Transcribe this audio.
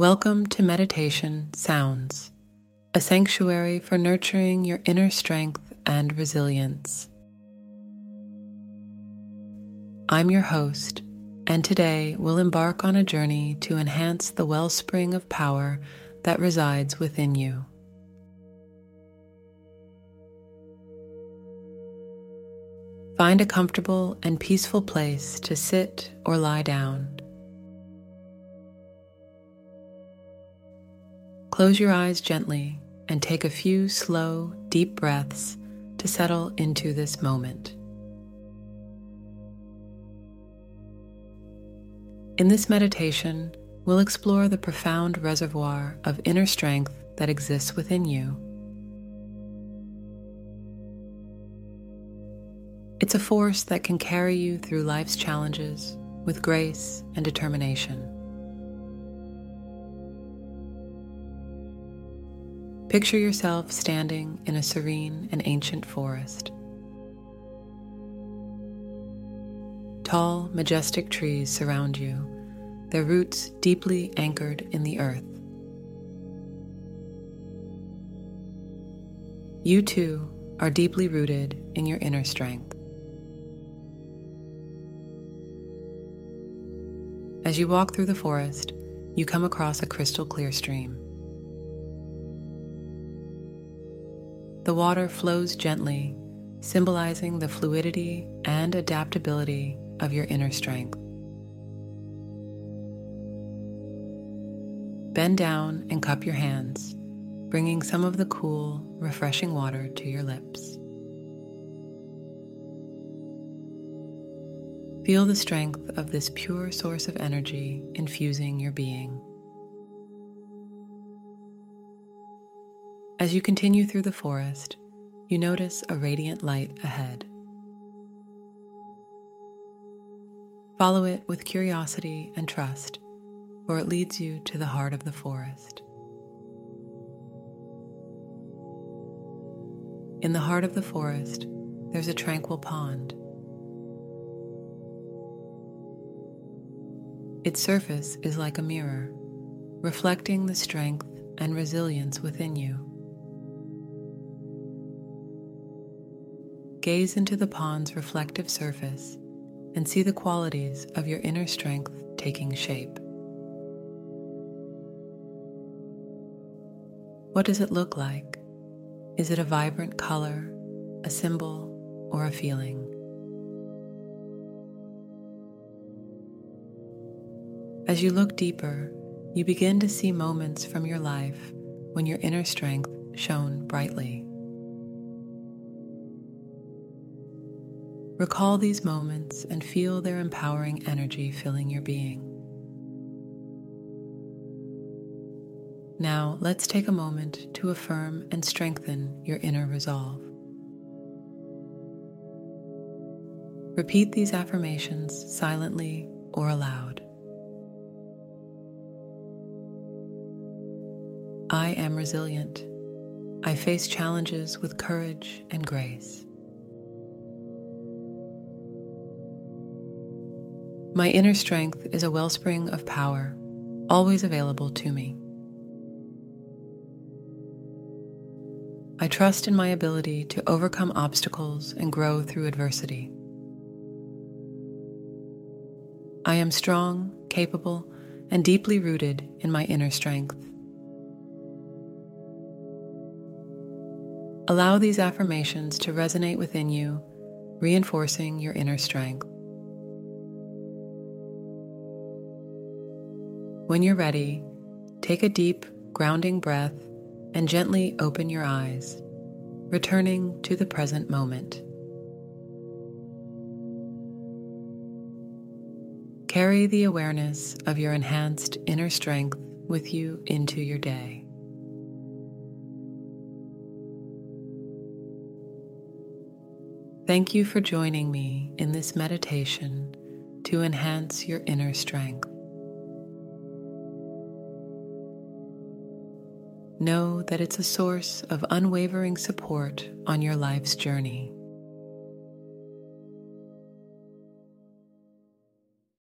Welcome to Meditation Sounds, a sanctuary for nurturing your inner strength and resilience. I'm your host, and today we'll embark on a journey to enhance the wellspring of power that resides within you. Find a comfortable and peaceful place to sit or lie down. Close your eyes gently and take a few slow, deep breaths to settle into this moment. In this meditation, we'll explore the profound reservoir of inner strength that exists within you. It's a force that can carry you through life's challenges with grace and determination. Picture yourself standing in a serene and ancient forest. Tall, majestic trees surround you, their roots deeply anchored in the earth. You too are deeply rooted in your inner strength. As you walk through the forest, you come across a crystal clear stream. The water flows gently, symbolizing the fluidity and adaptability of your inner strength. Bend down and cup your hands, bringing some of the cool, refreshing water to your lips. Feel the strength of this pure source of energy infusing your being. As you continue through the forest, you notice a radiant light ahead. Follow it with curiosity and trust, for it leads you to the heart of the forest. In the heart of the forest, there's a tranquil pond. Its surface is like a mirror, reflecting the strength and resilience within you. Gaze into the pond's reflective surface and see the qualities of your inner strength taking shape. What does it look like? Is it a vibrant color, a symbol, or a feeling? As you look deeper, you begin to see moments from your life when your inner strength shone brightly. Recall these moments and feel their empowering energy filling your being. Now, let's take a moment to affirm and strengthen your inner resolve. Repeat these affirmations silently or aloud. I am resilient. I face challenges with courage and grace. My inner strength is a wellspring of power, always available to me. I trust in my ability to overcome obstacles and grow through adversity. I am strong, capable, and deeply rooted in my inner strength. Allow these affirmations to resonate within you, reinforcing your inner strength. When you're ready, take a deep, grounding breath and gently open your eyes, returning to the present moment. Carry the awareness of your enhanced inner strength with you into your day. Thank you for joining me in this meditation to enhance your inner strength. Know that it's a source of unwavering support on your life's journey.